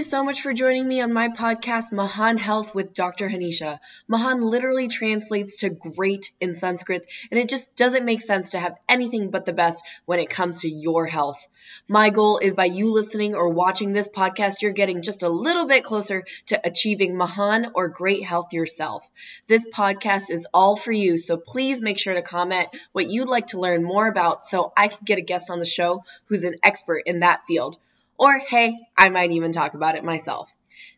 You so much for joining me on my podcast, Mahan Health with Dr. Hanisha. Mahan literally translates to great in Sanskrit, and it just doesn't make sense to have anything but the best when it comes to your health. My goal is by you listening or watching this podcast, you're getting just a little bit closer to achieving Mahan or great health yourself. This podcast is all for you, so please make sure to comment what you'd like to learn more about so I can get a guest on the show who's an expert in that field. Or hey, I might even talk about it myself.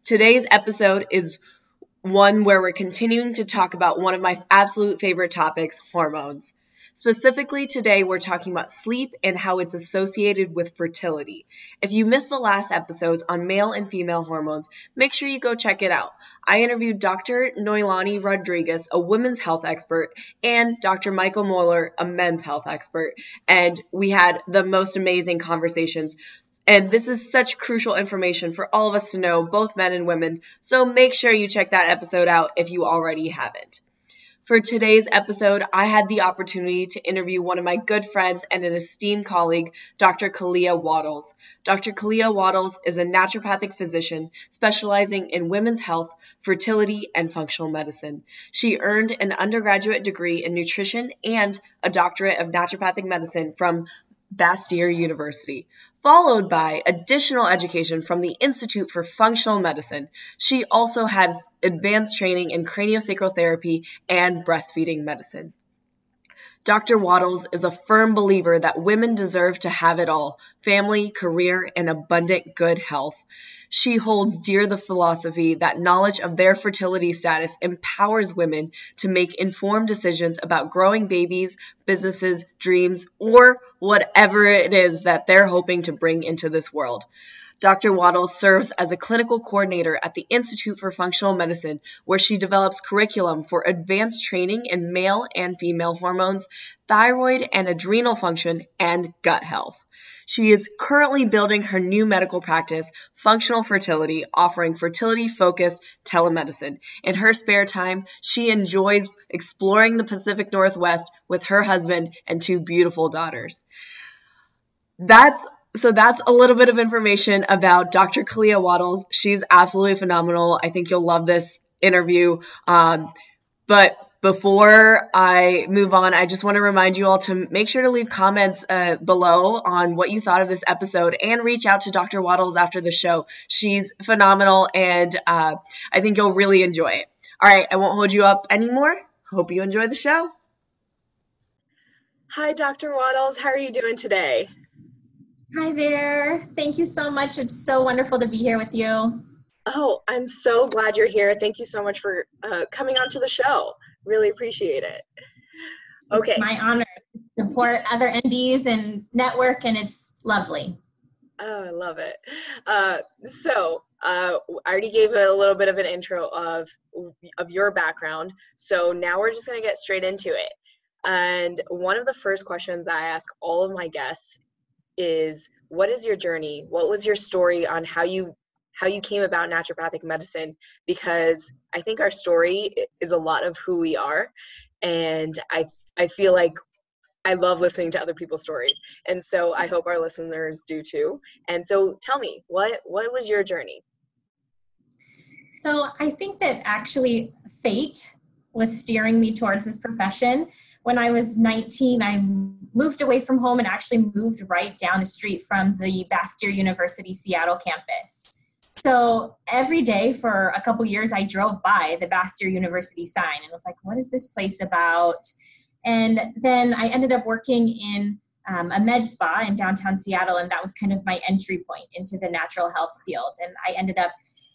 Today's episode is one where we're continuing to talk about one of my absolute favorite topics hormones. Specifically, today we're talking about sleep and how it's associated with fertility. If you missed the last episodes on male and female hormones, make sure you go check it out. I interviewed Dr. Noelani Rodriguez, a women's health expert, and Dr. Michael Moeller, a men's health expert, and we had the most amazing conversations and this is such crucial information for all of us to know, both men and women. So make sure you check that episode out if you already haven't. For today's episode, I had the opportunity to interview one of my good friends and an esteemed colleague, Dr. Kalia Waddles. Dr. Kalia Waddles is a naturopathic physician specializing in women's health, fertility, and functional medicine. She earned an undergraduate degree in nutrition and a doctorate of naturopathic medicine from Bastyr University, followed by additional education from the Institute for Functional Medicine. She also has advanced training in craniosacral therapy and breastfeeding medicine. Dr. Waddles is a firm believer that women deserve to have it all family, career, and abundant good health. She holds dear the philosophy that knowledge of their fertility status empowers women to make informed decisions about growing babies, businesses, dreams, or whatever it is that they're hoping to bring into this world. Dr. Waddle serves as a clinical coordinator at the Institute for Functional Medicine, where she develops curriculum for advanced training in male and female hormones, thyroid and adrenal function, and gut health. She is currently building her new medical practice, Functional Fertility, offering fertility focused telemedicine. In her spare time, she enjoys exploring the Pacific Northwest with her husband and two beautiful daughters. That's so that's a little bit of information about Dr. Kalia Waddles. She's absolutely phenomenal. I think you'll love this interview. Um, but before I move on, I just want to remind you all to make sure to leave comments uh, below on what you thought of this episode and reach out to Dr. Waddles after the show. She's phenomenal and uh, I think you'll really enjoy it. All right, I won't hold you up anymore. Hope you enjoy the show. Hi, Dr. Waddles. How are you doing today? Hi there. Thank you so much. It's so wonderful to be here with you. Oh, I'm so glad you're here. Thank you so much for uh, coming onto the show. Really appreciate it. Okay. It's my honor to support other NDs and network, and it's lovely. Oh, I love it. Uh, so, uh, I already gave a little bit of an intro of of your background. So now we're just going to get straight into it. And one of the first questions I ask all of my guests is what is your journey? What was your story on how you how you came about naturopathic medicine because I think our story is a lot of who we are and I I feel like I love listening to other people's stories and so I hope our listeners do too. And so tell me what what was your journey? So I think that actually fate was steering me towards this profession. When I was 19, I moved away from home and actually moved right down the street from the Bastyr University Seattle campus. So every day for a couple years, I drove by the Bastyr University sign and was like, what is this place about? And then I ended up working in um, a med spa in downtown Seattle, and that was kind of my entry point into the natural health field. And I ended up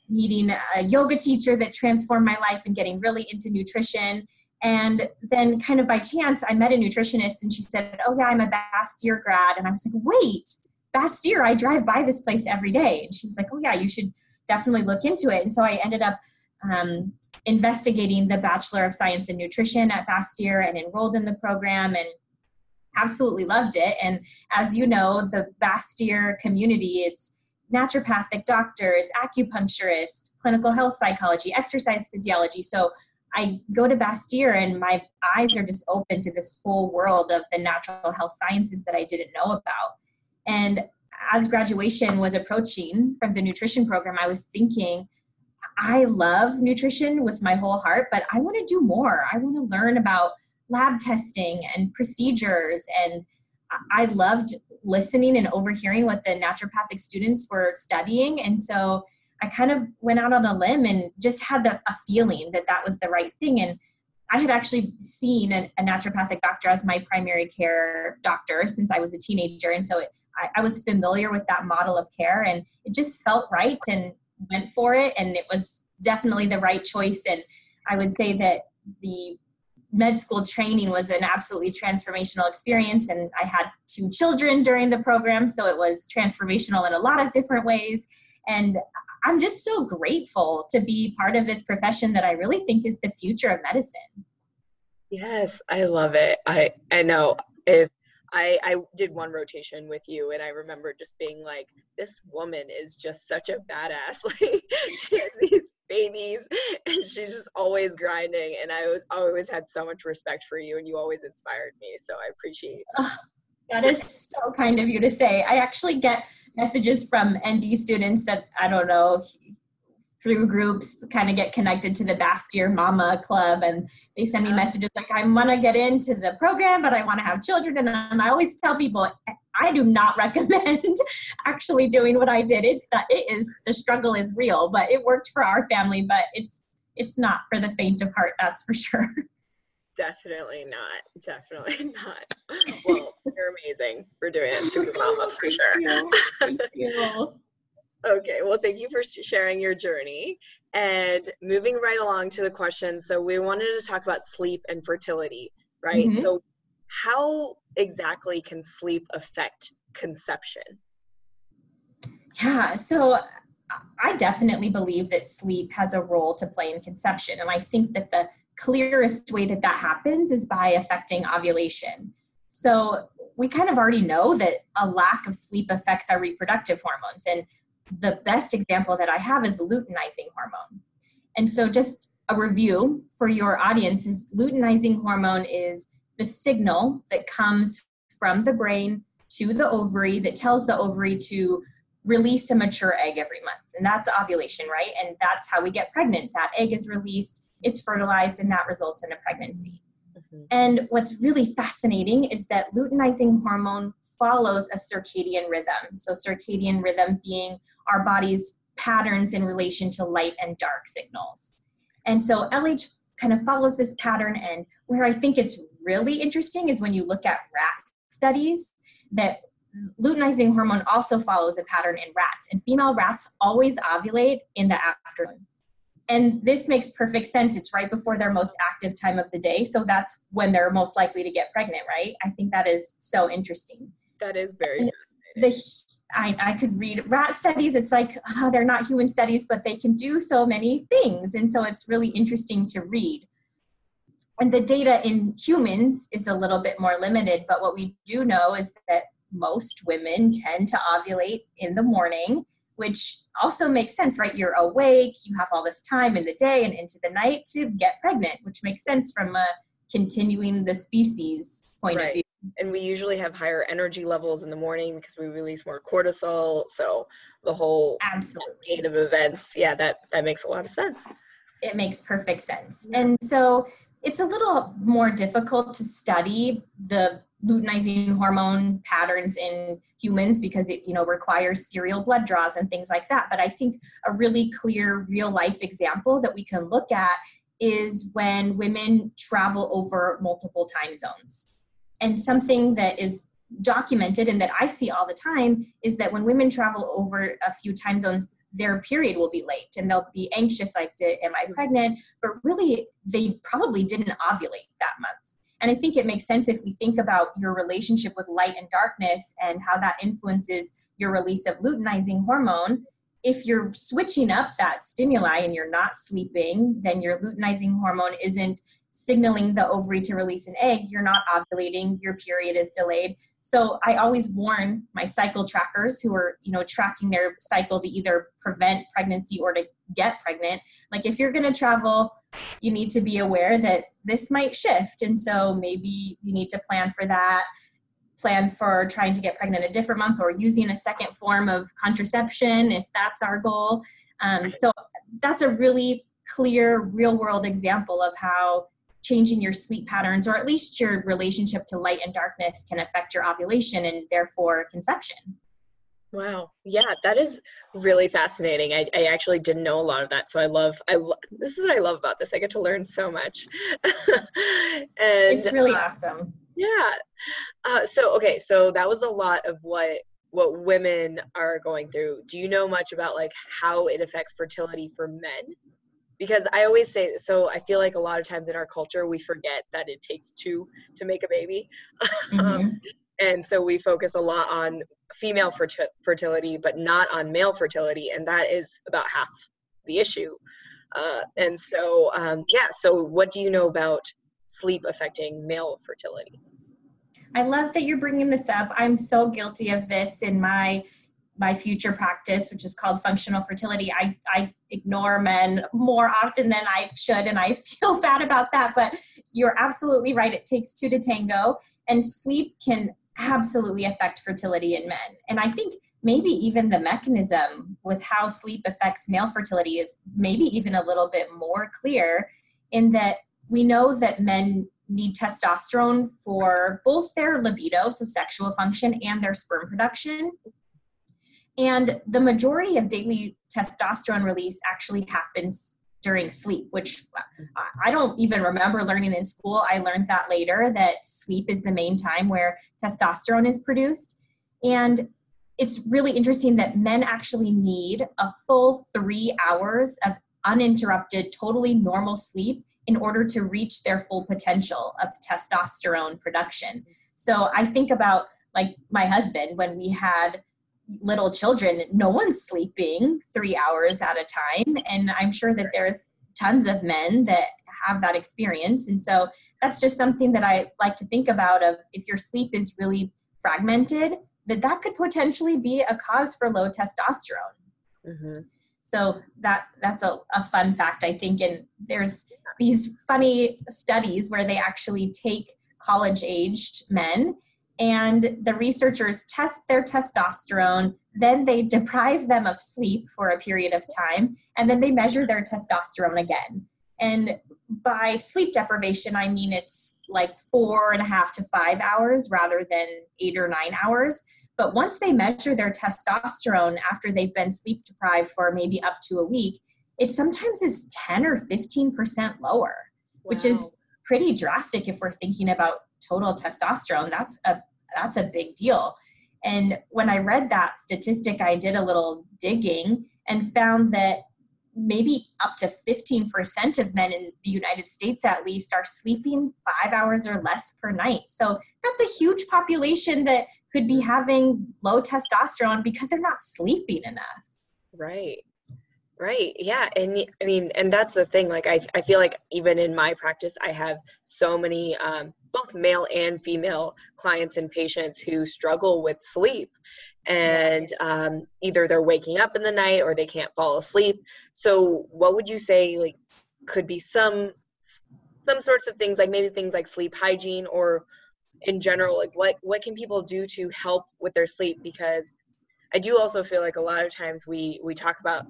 meeting a yoga teacher that transformed my life and getting really into nutrition. And then, kind of by chance, I met a nutritionist and she said, Oh, yeah, I'm a Bastyr grad. And I was like, Wait, Bastyr, I drive by this place every day. And she was like, Oh, yeah, you should definitely look into it. And so I ended up um, investigating the Bachelor of Science in Nutrition at Bastyr and enrolled in the program and absolutely loved it. And as you know, the Bastyr community, it's naturopathic doctors, acupuncturists, clinical health psychology, exercise physiology. So I go to Bastyr and my eyes are just open to this whole world of the natural health sciences that I didn't know about. And as graduation was approaching from the nutrition program, I was thinking, I love nutrition with my whole heart, but I want to do more. I want to learn about lab testing and procedures. And I loved listening and overhearing what the naturopathic students were studying. And so I kind of went out on a limb and just had the, a feeling that that was the right thing. And I had actually seen a, a naturopathic doctor as my primary care doctor since I was a teenager. And so it, I, I was familiar with that model of care and it just felt right and went for it. And it was definitely the right choice. And I would say that the med school training was an absolutely transformational experience and i had two children during the program so it was transformational in a lot of different ways and I'm just so grateful to be part of this profession that I really think is the future of medicine. Yes, I love it. I I know if I I did one rotation with you and I remember just being like this woman is just such a badass. Like she has these babies and she's just always grinding and I was always had so much respect for you and you always inspired me. So I appreciate that. That is so kind of you to say. I actually get messages from ND students that I don't know through groups kind of get connected to the Bastyr Mama Club and they send me messages like I want to get into the program but I want to have children and I always tell people I do not recommend actually doing what I did. It that it is the struggle is real but it worked for our family but it's it's not for the faint of heart that's for sure definitely not. Definitely not. Well, you're amazing for doing it, Super Mama, for sure. You. Thank you. okay, well, thank you for sharing your journey. And moving right along to the question. So, we wanted to talk about sleep and fertility, right? Mm-hmm. So, how exactly can sleep affect conception? Yeah, so I definitely believe that sleep has a role to play in conception. And I think that the clearest way that that happens is by affecting ovulation. So we kind of already know that a lack of sleep affects our reproductive hormones. And the best example that I have is luteinizing hormone. And so just a review for your audience is luteinizing hormone is the signal that comes from the brain to the ovary that tells the ovary to release a mature egg every month. And that's ovulation, right? And that's how we get pregnant. That egg is released it's fertilized and that results in a pregnancy. Mm-hmm. And what's really fascinating is that luteinizing hormone follows a circadian rhythm. So, circadian rhythm being our body's patterns in relation to light and dark signals. And so, LH kind of follows this pattern. And where I think it's really interesting is when you look at rat studies, that luteinizing hormone also follows a pattern in rats. And female rats always ovulate in the afternoon and this makes perfect sense. It's right before their most active time of the day. So that's when they're most likely to get pregnant right? I think that is so interesting. That is very and fascinating. the, I, I could read rat studies. It's like oh, they're not human studies but they can do so many things. And so it's really interesting to read. And the data in humans is a little bit more limited but what we do know is that most women tend to ovulate in the morning which also makes sense, right? You're awake, you have all this time in the day and into the night to get pregnant, which makes sense from a continuing the species point right. of view. And we usually have higher energy levels in the morning because we release more cortisol. So the whole absolutely of events, yeah, that that makes a lot of sense. It makes perfect sense. And so it's a little more difficult to study the luteinizing hormone patterns in humans because it you know requires serial blood draws and things like that. But i think a really clear real life example that we can look at is when women travel over multiple time zones. And something that is documented and that i see all the time is that when women travel over a few time zones their period will be late and they'll be anxious like am i pregnant? But really they probably didn't ovulate that month and I think it makes sense if we think about your relationship with light and darkness and how that influences your release of luteinizing hormone. If you're switching up that stimuli and you're not sleeping, then your luteinizing hormone isn't signaling the ovary to release an egg. You're not ovulating, your period is delayed. So I always warn my cycle trackers who are, you know, tracking their cycle to either prevent pregnancy or to get pregnant. Like if you're going to travel you need to be aware that this might shift. And so maybe you need to plan for that. plan for trying to get pregnant a different month or using a second form of contraception if that's our goal. Um, so that's a really clear real world example of how changing your sleep patterns or at least your relationship to light and darkness can affect your ovulation and therefore conception. Wow. Yeah, that is really fascinating. I, I actually didn't know a lot of that. So I love, I lo- this is what I love about this. I get to learn so much. and it's really uh, awesome. Yeah. Uh, so, okay. So that was a lot of what, what women are going through. Do you know much about like how it affects fertility for men? Because I always say, so I feel like a lot of times in our culture, we forget that it takes two to make a baby. Mm-hmm. um, and so we focus a lot on female fertility but not on male fertility and that is about half the issue. Uh, and so um, yeah so what do you know about sleep affecting male fertility? I love that you're bringing this up. I'm so guilty of this in my my future practice which is called functional fertility. I i ignore men more often than i should and i feel bad about that but you're absolutely right. It takes two to tango and sleep can absolutely affect fertility in men. And I think maybe even the mechanism with how sleep affects male fertility is maybe even a little bit more clear in that we know that men need testosterone for both their libido, so sexual function, and their sperm production. And the majority of daily testosterone release actually happens during sleep, which uh, I don't even remember learning in school. I learned that later that sleep is the main time where testosterone is produced. And it's really interesting that men actually need a full three hours of uninterrupted, totally normal sleep in order to reach their full potential of testosterone production. So I think about like my husband when we had little children, no one's sleeping three hours at a time. And I'm sure that there's tons of men that have that experience. And so that's just something that I like to think about of if your sleep is really fragmented, that that could potentially be a cause for low testosterone. Mm-hmm. So that that's a, a fun fact, I think. And there's these funny studies where they actually take college aged men and the researchers test their testosterone then they deprive them of sleep for a period of time and then they measure their testosterone again and by sleep deprivation i mean it's like four and a half to five hours rather than eight or nine hours but once they measure their testosterone after they've been sleep deprived for maybe up to a week it sometimes is 10 or 15% lower wow. which is pretty drastic if we're thinking about total testosterone that's a that's a big deal and when i read that statistic i did a little digging and found that maybe up to 15% of men in the united states at least are sleeping five hours or less per night so that's a huge population that could be having low testosterone because they're not sleeping enough right Right. Yeah. And I mean, and that's the thing. Like, I, I feel like even in my practice, I have so many, um, both male and female clients and patients who struggle with sleep. And um, either they're waking up in the night or they can't fall asleep. So, what would you say, like, could be some some sorts of things, like maybe things like sleep hygiene, or in general, like what what can people do to help with their sleep? Because I do also feel like a lot of times we we talk about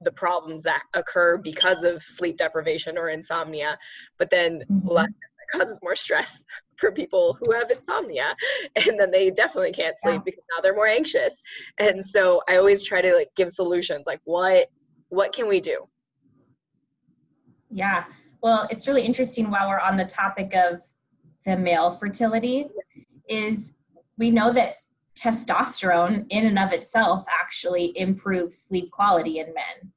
the problems that occur because of sleep deprivation or insomnia but then mm-hmm. a lot that causes more stress for people who have insomnia and then they definitely can't sleep yeah. because now they're more anxious and so i always try to like give solutions like what what can we do yeah well it's really interesting while we're on the topic of the male fertility is we know that testosterone in and of itself actually improves sleep quality in men.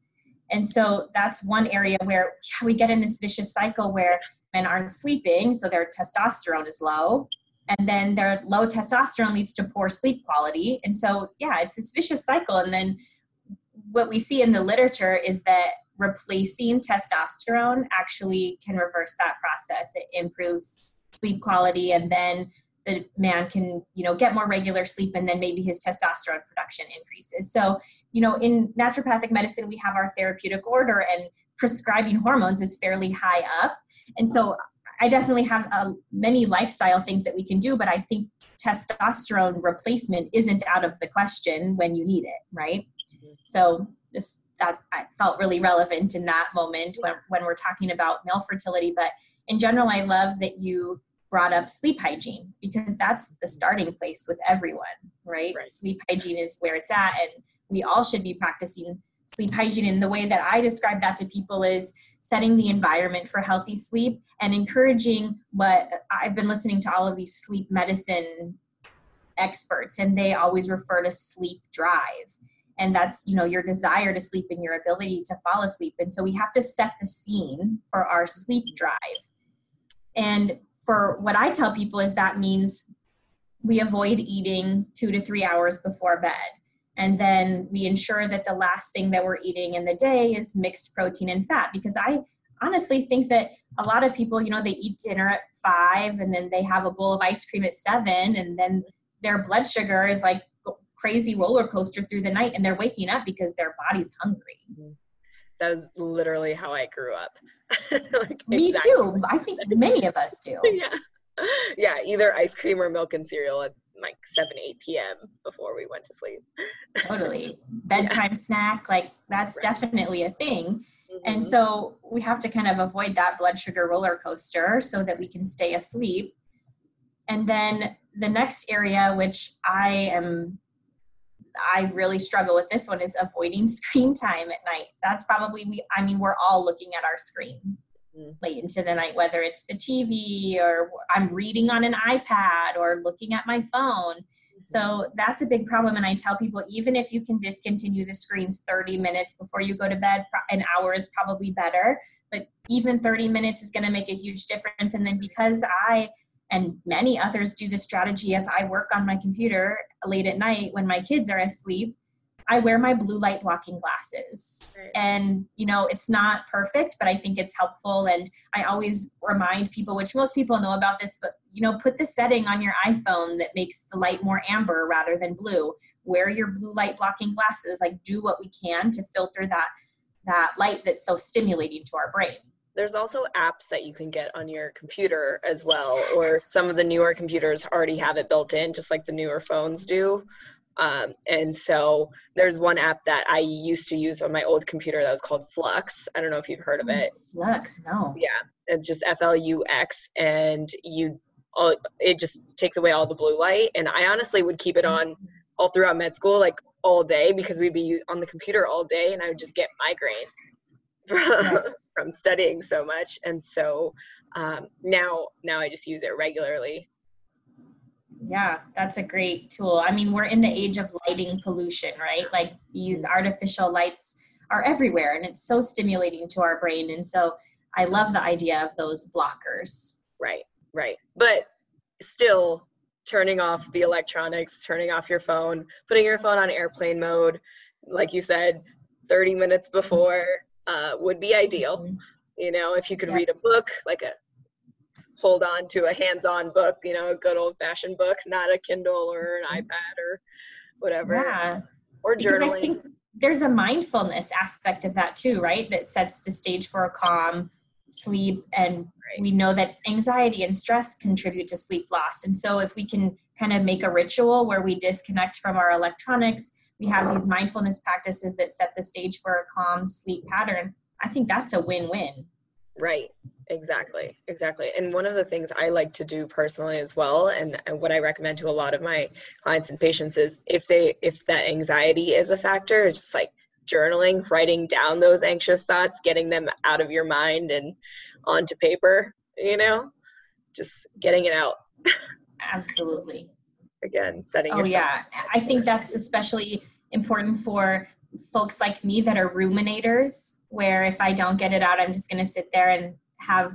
And so that's one area where we get in this vicious cycle where men aren't sleeping, so their testosterone is low. And then their low testosterone leads to poor sleep quality. And so, yeah, it's this vicious cycle. And then what we see in the literature is that replacing testosterone actually can reverse that process. It improves sleep quality and then the man can you know get more regular sleep and then maybe his testosterone production increases so you know in naturopathic medicine we have our therapeutic order and prescribing hormones is fairly high up and so i definitely have uh, many lifestyle things that we can do but i think testosterone replacement isn't out of the question when you need it, right? Mm-hmm. So this that I felt really relevant in that moment when, when we're talking about male fertility. But in general, I love that you brought up sleep hygiene because that's the starting place with everyone, right? right? Sleep hygiene is where it's at, and we all should be practicing sleep hygiene. And the way that I describe that to people is setting the environment for healthy sleep and encouraging what I've been listening to all of these sleep medicine experts, and they always refer to sleep drive. And that's, you know, your desire to sleep and your ability to fall asleep. And so we have to set the scene for our sleep drive. And for what I tell people is that means we avoid eating two to three hours before bed. And then we ensure that the last thing that we're eating in the day is mixed protein and fat because I honestly think that a lot of people, you know, they eat dinner at five and then they have a bowl of ice cream at seven and then their blood sugar is like crazy roller coaster through the night and they're waking up because their body's hungry. Mm-hmm. That was literally how I grew up. like, Me exactly. too. I think many of us do. yeah. Yeah, either ice cream or milk and cereal at like 7 8 p.m before we went to sleep totally bedtime yeah. snack like that's right. definitely a thing mm-hmm. and so we have to kind of avoid that blood sugar roller coaster so that we can stay asleep and then the next area which i am i really struggle with this one is avoiding screen time at night that's probably we i mean we're all looking at our screen. Late into the night, whether it's the TV or I'm reading on an iPad or looking at my phone. Mm-hmm. So that's a big problem. And I tell people, even if you can discontinue the screens 30 minutes before you go to bed, an hour is probably better. But even 30 minutes is going to make a huge difference. And then because I and many others do the strategy of I work on my computer late at night when my kids are asleep, I wear my blue light blocking glasses. Right. And, you know, it's not perfect, but I think it's helpful. And I always remind people, which most people know about this, but, you know, put the setting on your iPhone that makes the light more amber rather than blue. Wear your blue light blocking glasses. Like, do what we can to filter that that light that's so stimulating to our brain there's also apps that you can get on your computer as well or some of the newer computers already have it built in just like the newer phones do um, and so there's one app that I used to use on my old computer that was called Flux. I don't know if you've heard of it. Flux, no. Yeah, it's just F L U X, and you, all, it just takes away all the blue light. And I honestly would keep it on all throughout med school, like all day, because we'd be on the computer all day, and I would just get migraines from, yes. from studying so much. And so um, now, now I just use it regularly yeah, that's a great tool. I mean, we're in the age of lighting pollution, right? Like these artificial lights are everywhere and it's so stimulating to our brain. And so I love the idea of those blockers. Right, right. But still turning off the electronics, turning off your phone, putting your phone on airplane mode, like you said, 30 minutes before uh, would be ideal. Mm-hmm. You know, if you could yeah. read a book, like a hold on to a hands-on book, you know, a good old-fashioned book, not a Kindle or an mm-hmm. iPad or whatever. Yeah. Or journaling. I think there's a mindfulness aspect of that too, right? That sets the stage for a calm sleep and right. we know that anxiety and stress contribute to sleep loss. And so if we can kind of make a ritual where we disconnect from our electronics, we have these mindfulness practices that set the stage for a calm sleep pattern. I think that's a win-win. Right exactly exactly and one of the things i like to do personally as well and, and what i recommend to a lot of my clients and patients is if they if that anxiety is a factor just like journaling writing down those anxious thoughts getting them out of your mind and onto paper you know just getting it out. Absolutely. Again setting oh, yourself oh yeah i think that's especially important for folks like me that are ruminators where if i don't get it out i'm just going to sit there and have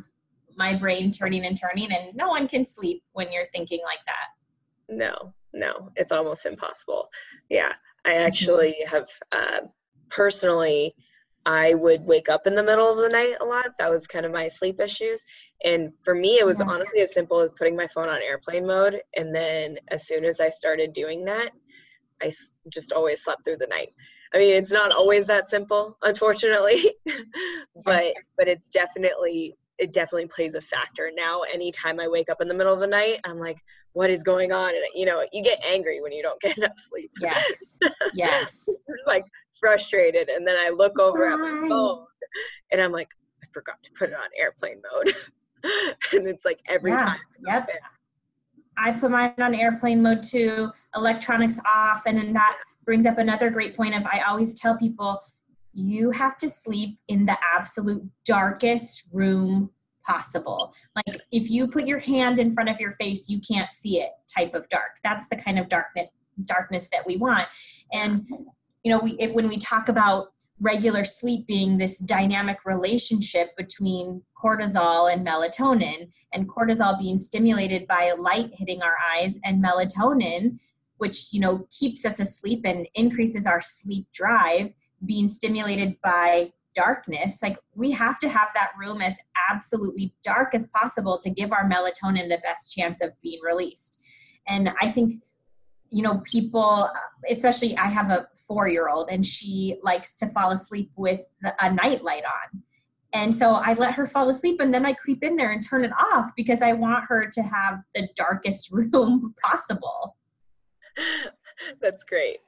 my brain turning and turning and no one can sleep when you're thinking like that. No no it's almost impossible. Yeah i mm-hmm. actually have uh, personally i would wake up in the middle of the night a lot. That was kind of my sleep issues. And for me it was yeah. honestly as simple as putting my phone on airplane mode and then as soon as i started doing that i just always slept through the night I mean, it's not always that simple, unfortunately, but but it's definitely it definitely plays a factor. Now anytime i wake up in the middle of the night i'm like what is going on? And you know you get angry when you don't get enough sleep. Yes. Yes. I'm just like frustrated and then i look over at my phone and i'm like i forgot to put it on airplane mode. And it's like every Yeah, time. Yep. I put mine on airplane mode too, electronics off, and then that brings up another great point of I always tell people you have to sleep in the absolute darkest room possible. Like if you put your hand in front of your face, you can't see it type of dark. That's the kind of darkness darkness that we want. And you know, we if when we talk about regular sleep being this dynamic relationship between cortisol and melatonin and cortisol being stimulated by light hitting our eyes and melatonin which you know keeps us asleep and increases our sleep drive being stimulated by darkness like we have to have that room as absolutely dark as possible to give our melatonin the best chance of being released. And i think you know people especially i have a four year old and she likes to fall asleep with a night light on. And so i let her fall asleep and then i creep in there and turn it off because i want her to have the darkest room possible That's great.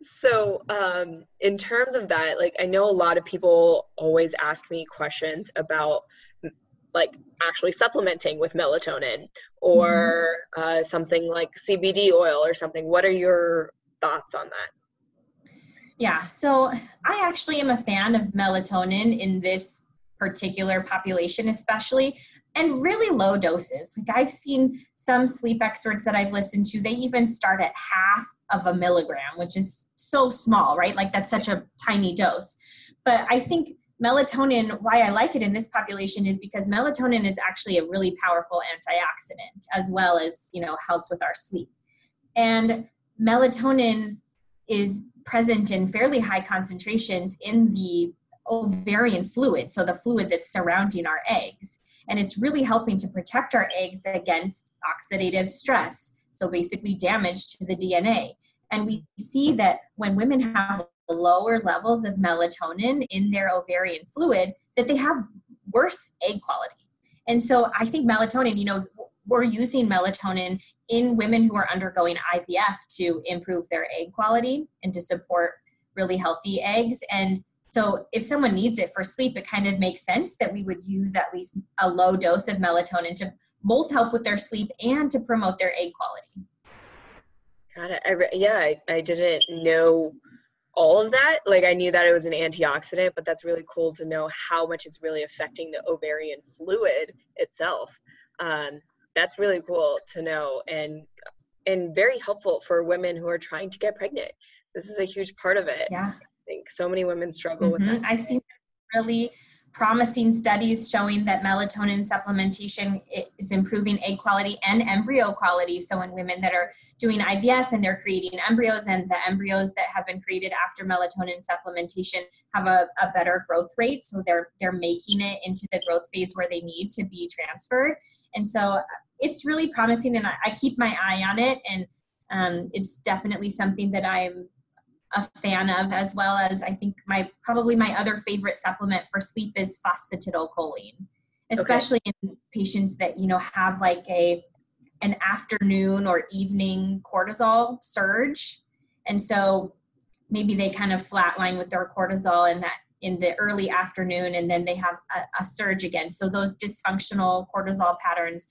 so, um, in terms of that, like I know a lot of people always ask me questions about like actually supplementing with melatonin or uh, something like CBD oil or something. What are your thoughts on that? Yeah, so I actually am a fan of melatonin in this particular population, especially, and really low doses. Like I've seen some sleep experts that I've listened to, they even start at half of a milligram, which is so small, right? Like that's such a tiny dose. But I think melatonin, why I like it in this population is because melatonin is actually a really powerful antioxidant as well as, you know, helps with our sleep. And melatonin is present in fairly high concentrations in the ovarian fluid, so the fluid that's surrounding our eggs. And it's really helping to protect our eggs against oxidative stress, so basically damage to the DNA. And we see that when women have lower levels of melatonin in their ovarian fluid, that they have worse egg quality. And so I think melatonin, you know, we're using melatonin in women who are undergoing IVF to improve their egg quality and to support really healthy eggs. And so if someone needs it for sleep, it kind of makes sense that we would use at least a low dose of melatonin to both help with their sleep and to promote their egg quality. Got it. I re- yeah, I, I didn't know all of that. Like I knew that it was an antioxidant, but that's really cool to know how much it's really affecting the ovarian fluid itself. Um, that's really cool to know and and very helpful for women who are trying to get pregnant. This is a huge part of it. Yeah. I think so many women struggle with Mhm. that. I've seen really promising studies showing that melatonin supplementation is improving egg quality and embryo quality. So in women that are doing IVF and they're creating embryos and the embryos that have been created after melatonin supplementation have a, a better growth rate. So they're they're making it into the growth phase where they need to be transferred. And so it's really promising and I, I keep my eye on it and um, it's definitely something that I'm a fan of as well as I think my probably my other favorite supplement for sleep is phosphatidylcholine, especially in patients that you know have like a an afternoon or evening cortisol surge, and so maybe they kind of flatline with their cortisol in that in the early afternoon and then they have a, a surge again. So those dysfunctional cortisol patterns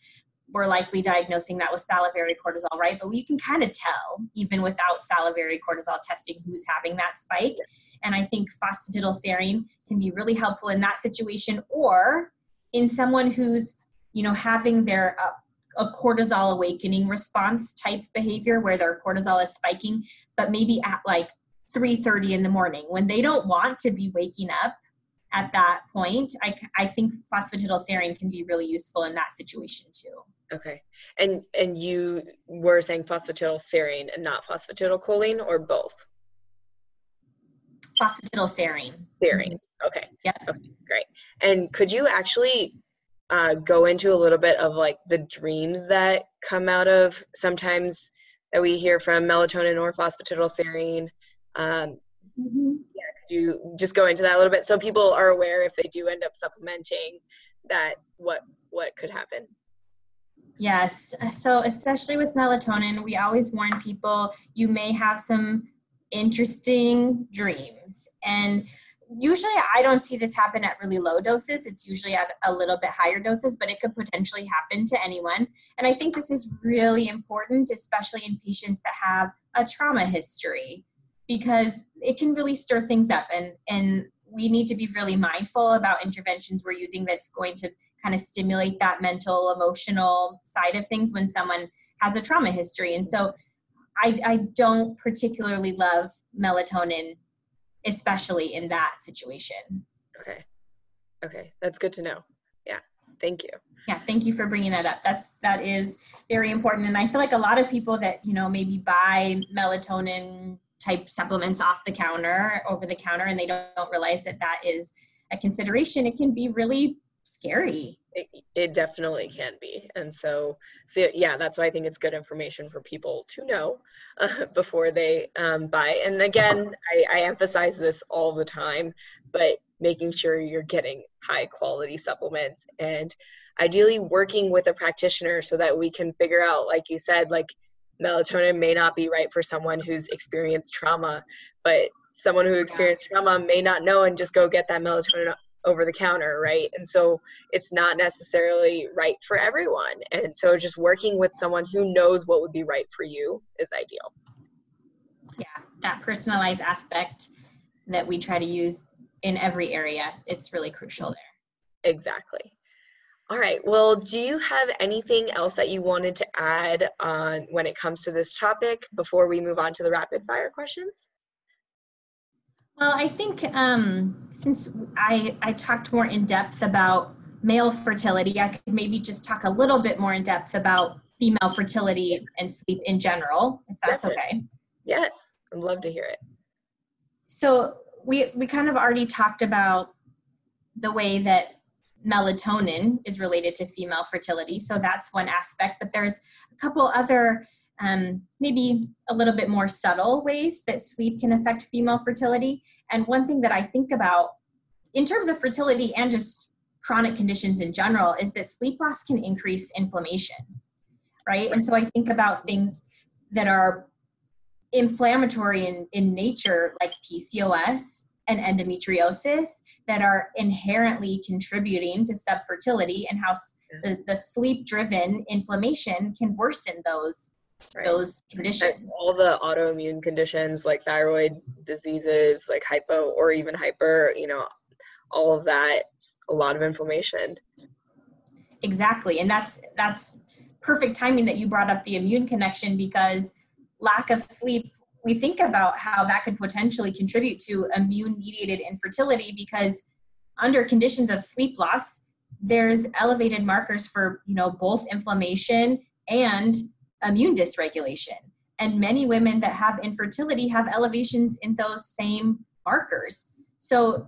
we're likely diagnosing that with salivary cortisol, right? But we can kind of tell, even without salivary cortisol testing, who's having that spike. And I think phosphatidylserine can be really helpful in that situation, or in someone who's, you know, having their uh, a cortisol awakening response type behavior where their cortisol is spiking, but maybe at like 3:30 in the morning when they don't want to be waking up at that point. I, I think phosphatidylserine can be really useful in that situation too. Okay. And and you were saying phosphatidylserine and not phosphatidylcholine or both? Phosphatidylserine. Serine. Okay. Yeah. Okay, great. And could you actually uh, go into a little bit of like the dreams that come out of sometimes that we hear from melatonin or phosphatidylserine? Um, Mm-hmm. You just go into that a little bit. So people are aware if they do end up supplementing that what what could happen. Yes. So especially with melatonin we always warn people you may have some interesting dreams. And usually I don't see this happen at really low doses. It's usually at a little bit higher doses, but it could potentially happen to anyone. And I think this is really important, especially in patients that have a trauma history, because it can really stir things up. And, and we need to be really mindful about interventions we're using that's going to kind of stimulate that mental, emotional side of things when someone has a trauma history. And so I, I don't particularly love melatonin especially in that situation. Okay. Okay, that's good to know. Yeah, thank you. Yeah, thank you for bringing that up. That's that is very important, and I feel like a lot of people that you know maybe buy melatonin type supplements off the counter, over the counter, and they don't, realize that that is a consideration. It can be really scary. It, it, definitely can be and so so yeah that's why i think it's good information for people to know uh, before they um, buy and again I, I emphasize this all the time but making sure you're getting high quality supplements and ideally working with a practitioner so that we can figure out like you said like melatonin may not be right for someone who's experienced trauma but someone who experienced trauma may not know and just go get that melatonin over the counter, right? And so it's not necessarily right for everyone. And so just working with someone who knows what would be right for you is ideal. Yeah, that personalized aspect that we try to use in every area, it's really crucial there. Exactly. All right. Well, do you have anything else that you wanted to add on when it comes to this topic before we move on to the rapid fire questions? Well, I think um, since I, I talked more in depth about male fertility, I could maybe just talk a little bit more in depth about female fertility and sleep in general, if that's okay. Yes, I'd love to hear it. So we we kind of already talked about the way that melatonin is related to female fertility. So that's one aspect, but there's a couple other um, maybe a little bit more subtle ways that sleep can affect female fertility. And one thing that I think about in terms of fertility and just chronic conditions in general is that sleep loss can increase inflammation, right? And so I think about things that are inflammatory in, in nature, like PCOS and endometriosis, that are inherently contributing to subfertility, and how the, the sleep driven inflammation can worsen those right. those conditions. And all the autoimmune conditions like thyroid diseases, like hypo or even hyper, you know, all of that, a lot of inflammation. Exactly. And that's that's perfect timing that you brought up the immune connection because lack of sleep we think about how that could potentially contribute to immune mediated infertility because under conditions of sleep loss there's elevated markers for you know both inflammation and immune dysregulation. And many women that have infertility have elevations in those same markers. So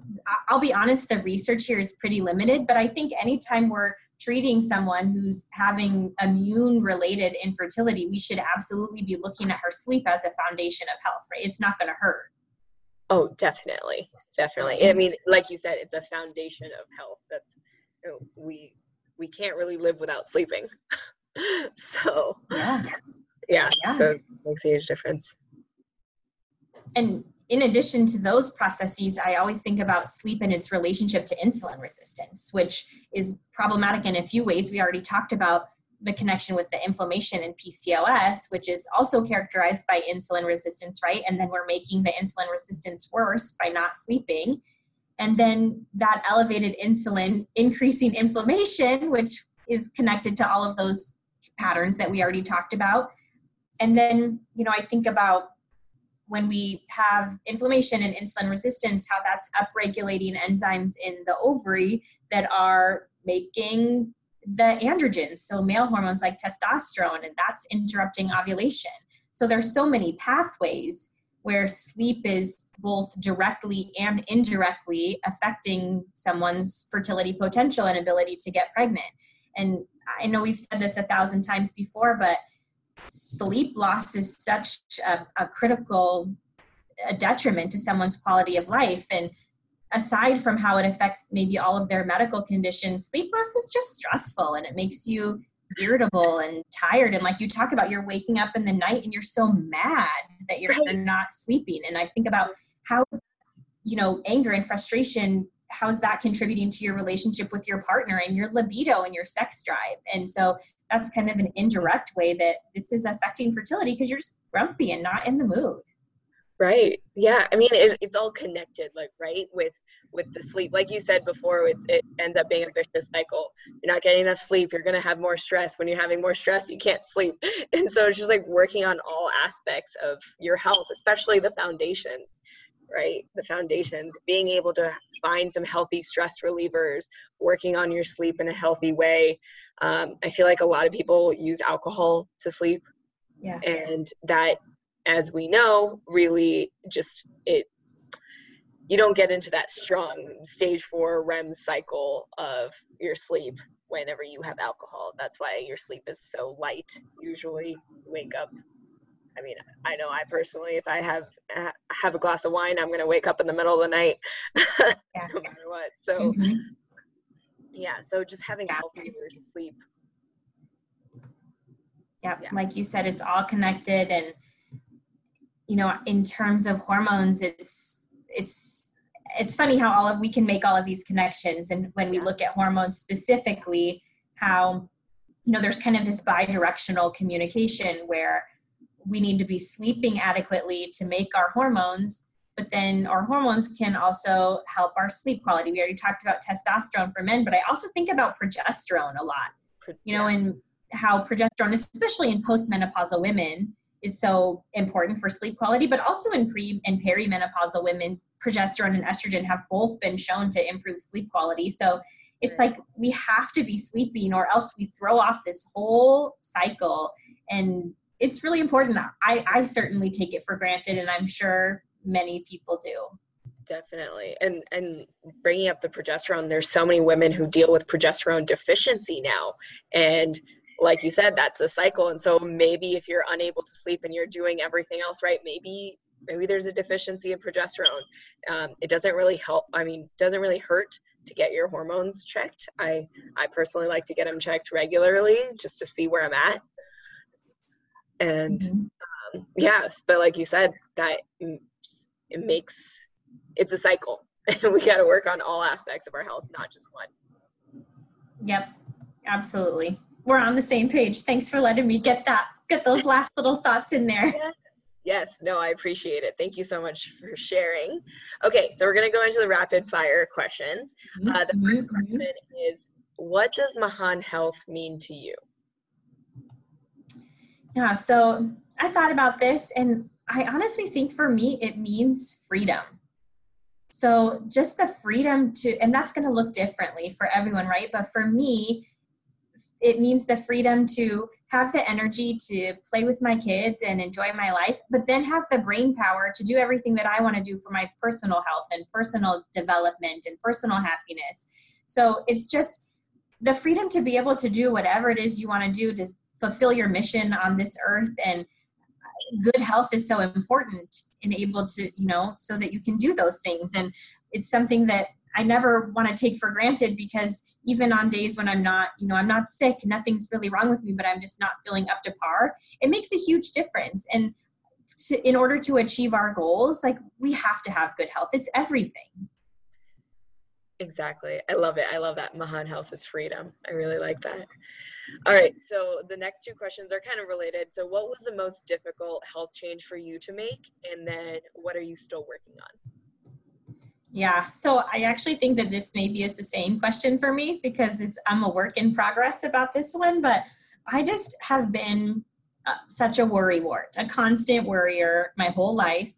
I'll be honest, the research here is pretty limited, but I think anytime we're treating someone who's having immune related infertility, we should absolutely be looking at her sleep as a foundation of health, right? It's not going to hurt. Oh, definitely. Definitely. I mean, like you said, it's a foundation of health. That's you know, we we can't really live without sleeping. so yeah. yeah, yeah. So it makes a huge difference. And in addition to those processes, I always think about sleep and its relationship to insulin resistance, which is problematic in a few ways. We already talked about the connection with the inflammation in PCOS, which is also characterized by insulin resistance, right? And then we're making the insulin resistance worse by not sleeping. And then that elevated insulin increasing inflammation, which is connected to all of those patterns that we already talked about. And then, you know, I think about when we have inflammation and insulin resistance, how that's upregulating enzymes in the ovary that are making the androgens, so male hormones like testosterone, and that's interrupting ovulation. So there's so many pathways where sleep is both directly and indirectly affecting someone's fertility potential and ability to get pregnant. And I know we've said this a thousand times before, but sleep loss is such a, a critical a detriment to someone's quality of life. And aside from how it affects maybe all of their medical conditions sleep loss is just stressful and it makes you irritable and tired. And like you talk about you're waking up in the night and you're so mad that you're right. not sleeping. And i think about how you know anger and frustration how's that contributing to your relationship with your partner and your libido and your sex drive? And so that's kind of an indirect way that this is affecting fertility because you're just grumpy and not in the mood. Right. Yeah i mean it, it's all connected like right with with the sleep. Like you said before it, it ends up being a vicious cycle. You're not getting enough sleep you're going to have more stress. When you're having more stress you can't sleep. And so it's just like working on all aspects of your health especially the foundations right the foundations being able to find some healthy stress relievers working on your sleep in a healthy way um, i feel like a lot of people use alcohol to sleep yeah and that as we know really just it you don't get into that strong stage four REM cycle of your sleep whenever you have alcohol. That's why your sleep is so light. Usually, wake up. I mean, I know I personally, if I have have a glass of wine, I'm gonna wake up in the middle of the night, yeah. no matter what. So, mm-hmm. yeah. So just having healthier sleep. Yep. Yeah, like you said, it's all connected, and you know, in terms of hormones, it's it's it's funny how all of we can make all of these connections and when we look at hormones specifically how you know there's kind of this bi-directional communication where we need to be sleeping adequately to make our hormones but then our hormones can also help our sleep quality we already talked about testosterone for men but i also think about progesterone a lot you know and how progesterone especially in postmenopausal women is so important for sleep quality, but also in pre and perimenopausal women, progesterone and estrogen have both been shown to improve sleep quality. So it's like we have to be sleeping or else we throw off this whole cycle. And it's really important. I, I certainly take it for granted, and I'm sure many people do. Definitely. And and bringing up the progesterone there's so many women who deal with progesterone deficiency now. And like you said that's a cycle. And so maybe if you're unable to sleep and you're doing everything else right maybe maybe there's a deficiency in progesterone. Um, it doesn't really help i mean doesn't really hurt to get your hormones checked. I i personally like to get them checked regularly just to see where i'm at and mm-hmm. um, yes but like you said that it makes it's a cycle and we got to work on all aspects of our health not just one yep absolutely we're on the same page. Thanks for letting me get that get those last little thoughts in there. Yes, no, I appreciate it. Thank you so much for sharing. Okay, so we're going to go into the rapid fire questions. Uh, the first mm-hmm. question is What does Mahan Health mean to you? Yeah, so I thought about this, and I honestly think for me, it means freedom. So just the freedom to, and that's going to look differently for everyone, right? But for me, it means the freedom to have the energy to play with my kids and enjoy my life, but then have the brain power to do everything that I want to do for my personal health and personal development and personal happiness. So it's just the freedom to be able to do whatever it is you want to do to fulfill your mission on this earth and good health is so important and able to you know so that you can do those things and it's something that I never want to take for granted because even on days when I'm not, you know, I'm not sick, nothing's really wrong with me, but I'm just not feeling up to par, it makes a huge difference. And to, in order to achieve our goals, like we have to have good health. It's everything. Exactly. I love it. I love that. Mahan Health is freedom. I really like that. All right. So the next two questions are kind of related. So, what was the most difficult health change for you to make? And then, what are you still working on? Yeah, so I actually think that this maybe is the same question for me because it's I'm a work in progress about this one, but I just have been uh, such a worry wart, a constant worrier my whole life.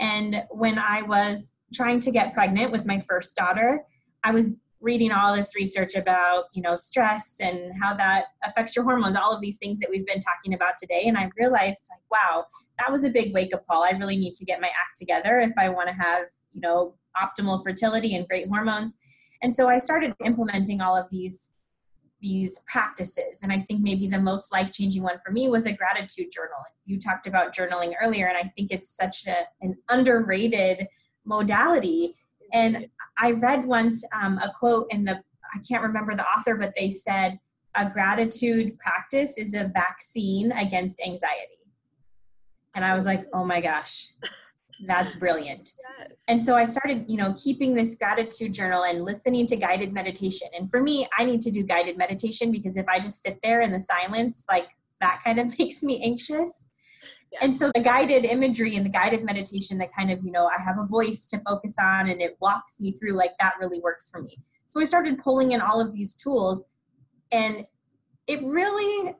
And when I was trying to get pregnant with my first daughter, I was reading all this research about, you know, stress and how that affects your hormones, all of these things that we've been talking about today. And I realized like, wow, that was a big wake up call. I really need to get my act together if I want to have, you know, optimal fertility and great hormones. And so I started implementing all of these these practices. And I think maybe the most life changing one for me was a gratitude journal. You talked about journaling earlier, and I think it's such a, an underrated modality. And I read once um, a quote in the, I can't remember the author, but they said, a gratitude practice is a vaccine against anxiety. And I was like, oh my gosh, that's brilliant. Yes. And so I started, you know, keeping this gratitude journal and listening to guided meditation. And for me, I need to do guided meditation because if I just sit there in the silence, like that kind of makes me anxious. And so the guided imagery and the guided meditation that kind of, you know, I have a voice to focus on and it walks me through, like that really works for me. So I started pulling in all of these tools and it really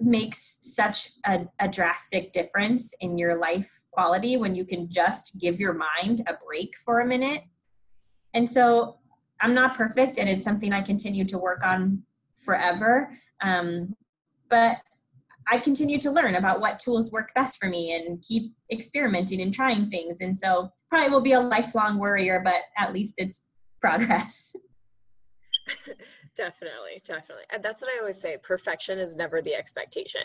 makes such a, a drastic difference in your life quality when you can just give your mind a break for a minute. And so I'm not perfect, and it's something I continue to work on forever. Um, but I continue to learn about what tools work best for me and keep experimenting and trying things. And so probably will be a lifelong worrier, but at least it's progress. definitely, definitely. And that's what I always say. Perfection is never the expectation.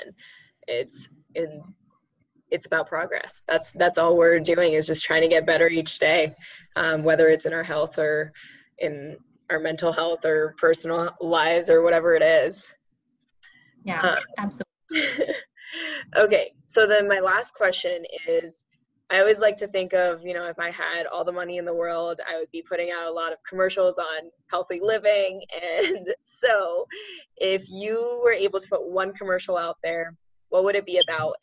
It's in it's about progress. That's that's all we're doing is just trying to get better each day, um, whether it's in our health or in our mental health or personal lives or whatever it is. Yeah, uh, absolutely. okay, so then my last question is I always like to think of, you know, if I had all the money in the world, I would be putting out a lot of commercials on healthy living. And so, if you were able to put one commercial out there, what would it be about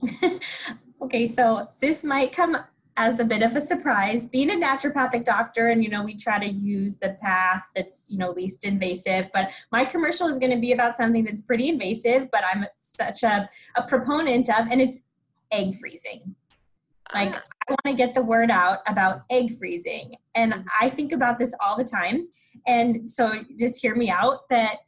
and why? okay, so this might come as a bit of a surprise. Being a naturopathic doctor, and you know, we try to use the path that's you know least invasive. But my commercial is going to be about something that's pretty invasive, but I'm such a, a proponent of, and it's egg freezing. Like ah. I want to get the word out about egg freezing, and. I think about this all the time. And so, just hear me out. That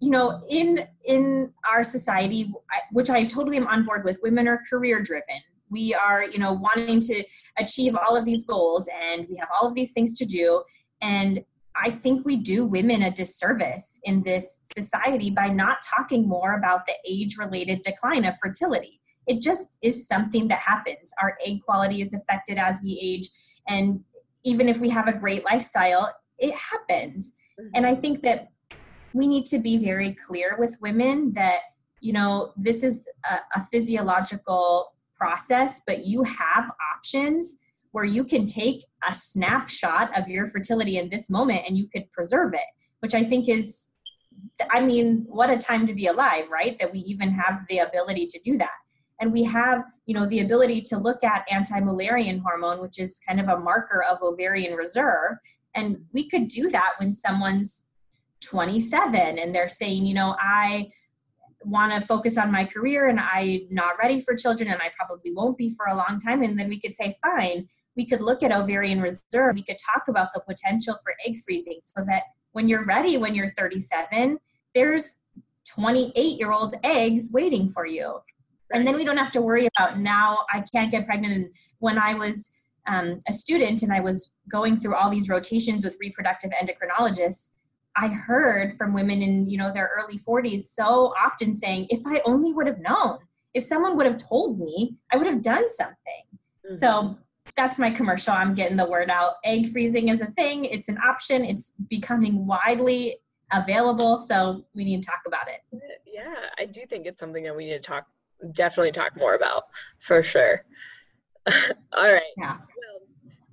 you know in in our society which i totally am on board with women are career driven we are you know wanting to achieve all of these goals and we have all of these things to do. And i think we do women a disservice in this society by not talking more about the age related decline of fertility. It just is something that happens. Our egg quality is affected as we age. And even if we have a great lifestyle it happens. Mm-hmm. and i think that we need to be very clear with women that you know this is a, a physiological process but you have options where you can take a snapshot of your fertility in this moment and you could preserve it which i think is i mean what a time to be alive right? That we even have the ability to do that. And we have you know the ability to look at anti-Müllerian hormone which is kind of a marker of ovarian reserve. And we could do that when someone's 27 and they're saying, you know, I want to focus on my career and I'm not ready for children and I probably won't be for a long time. And then we could say, fine, we could look at ovarian reserve. We could talk about the potential for egg freezing so that when you're ready, when you're 37, there's 28 year old eggs waiting for you. And then we don't have to worry about now I can't get pregnant. And when I was um, a student and I was going through all these rotations with reproductive endocrinologists, I heard from women in you know their early 40s so often saying, if I only would have known, if someone would have told me, I would have done something. Mm-hmm. So that's my commercial. I'm getting the word out. Egg freezing is a thing. It's an option. It's becoming widely available. So we need to talk about it. Yeah, I do think it's something that we need to talk, definitely talk more about for sure. All right. Yeah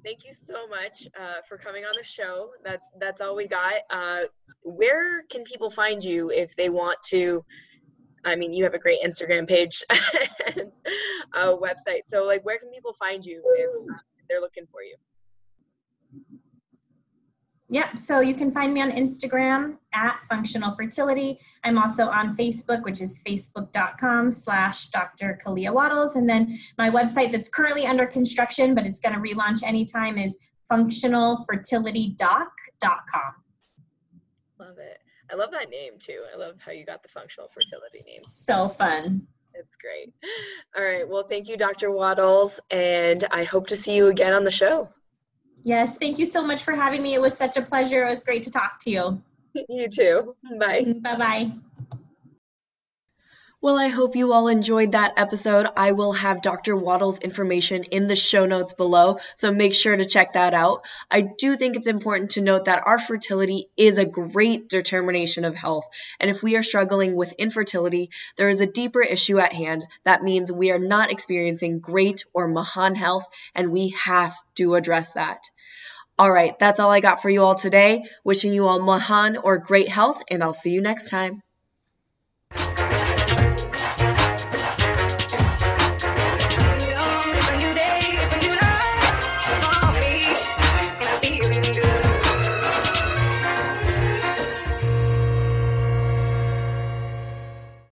thank you so much uh, for coming on the show. That's that's all we got. Uh, where can people find you if they want to? I mean, you have a great Instagram page and a website. So, like, where can people find you if uh, they're looking for you? Yeah, so you can find me on Instagram at Functional Fertility. I'm also on Facebook, which is facebook.com slash Dr. Kalia Waddles. And then my website that's currently under construction, but it's going to relaunch anytime is functionalfertilitydoc.com. Love it. I love that name too. I love how you got the functional fertility name. So fun. It's great. All right. Well, thank you, Dr. Waddles. and I hope to see you again on the show. Yes, thank you so much for having me. It was such a pleasure. It was great to talk to you. You too. Bye. Bye bye. Well, I hope you all enjoyed that episode. I will have Dr. Waddle's information in the show notes below, so make sure to check that out. I do think it's important to note that our fertility is a great determination of health, and if we are struggling with infertility, there is a deeper issue at hand. That means we are not experiencing great or Mahan health, and we have to address that. All right, that's all I got for you all today. Wishing you all Mahan or great health, and I'll see you next time.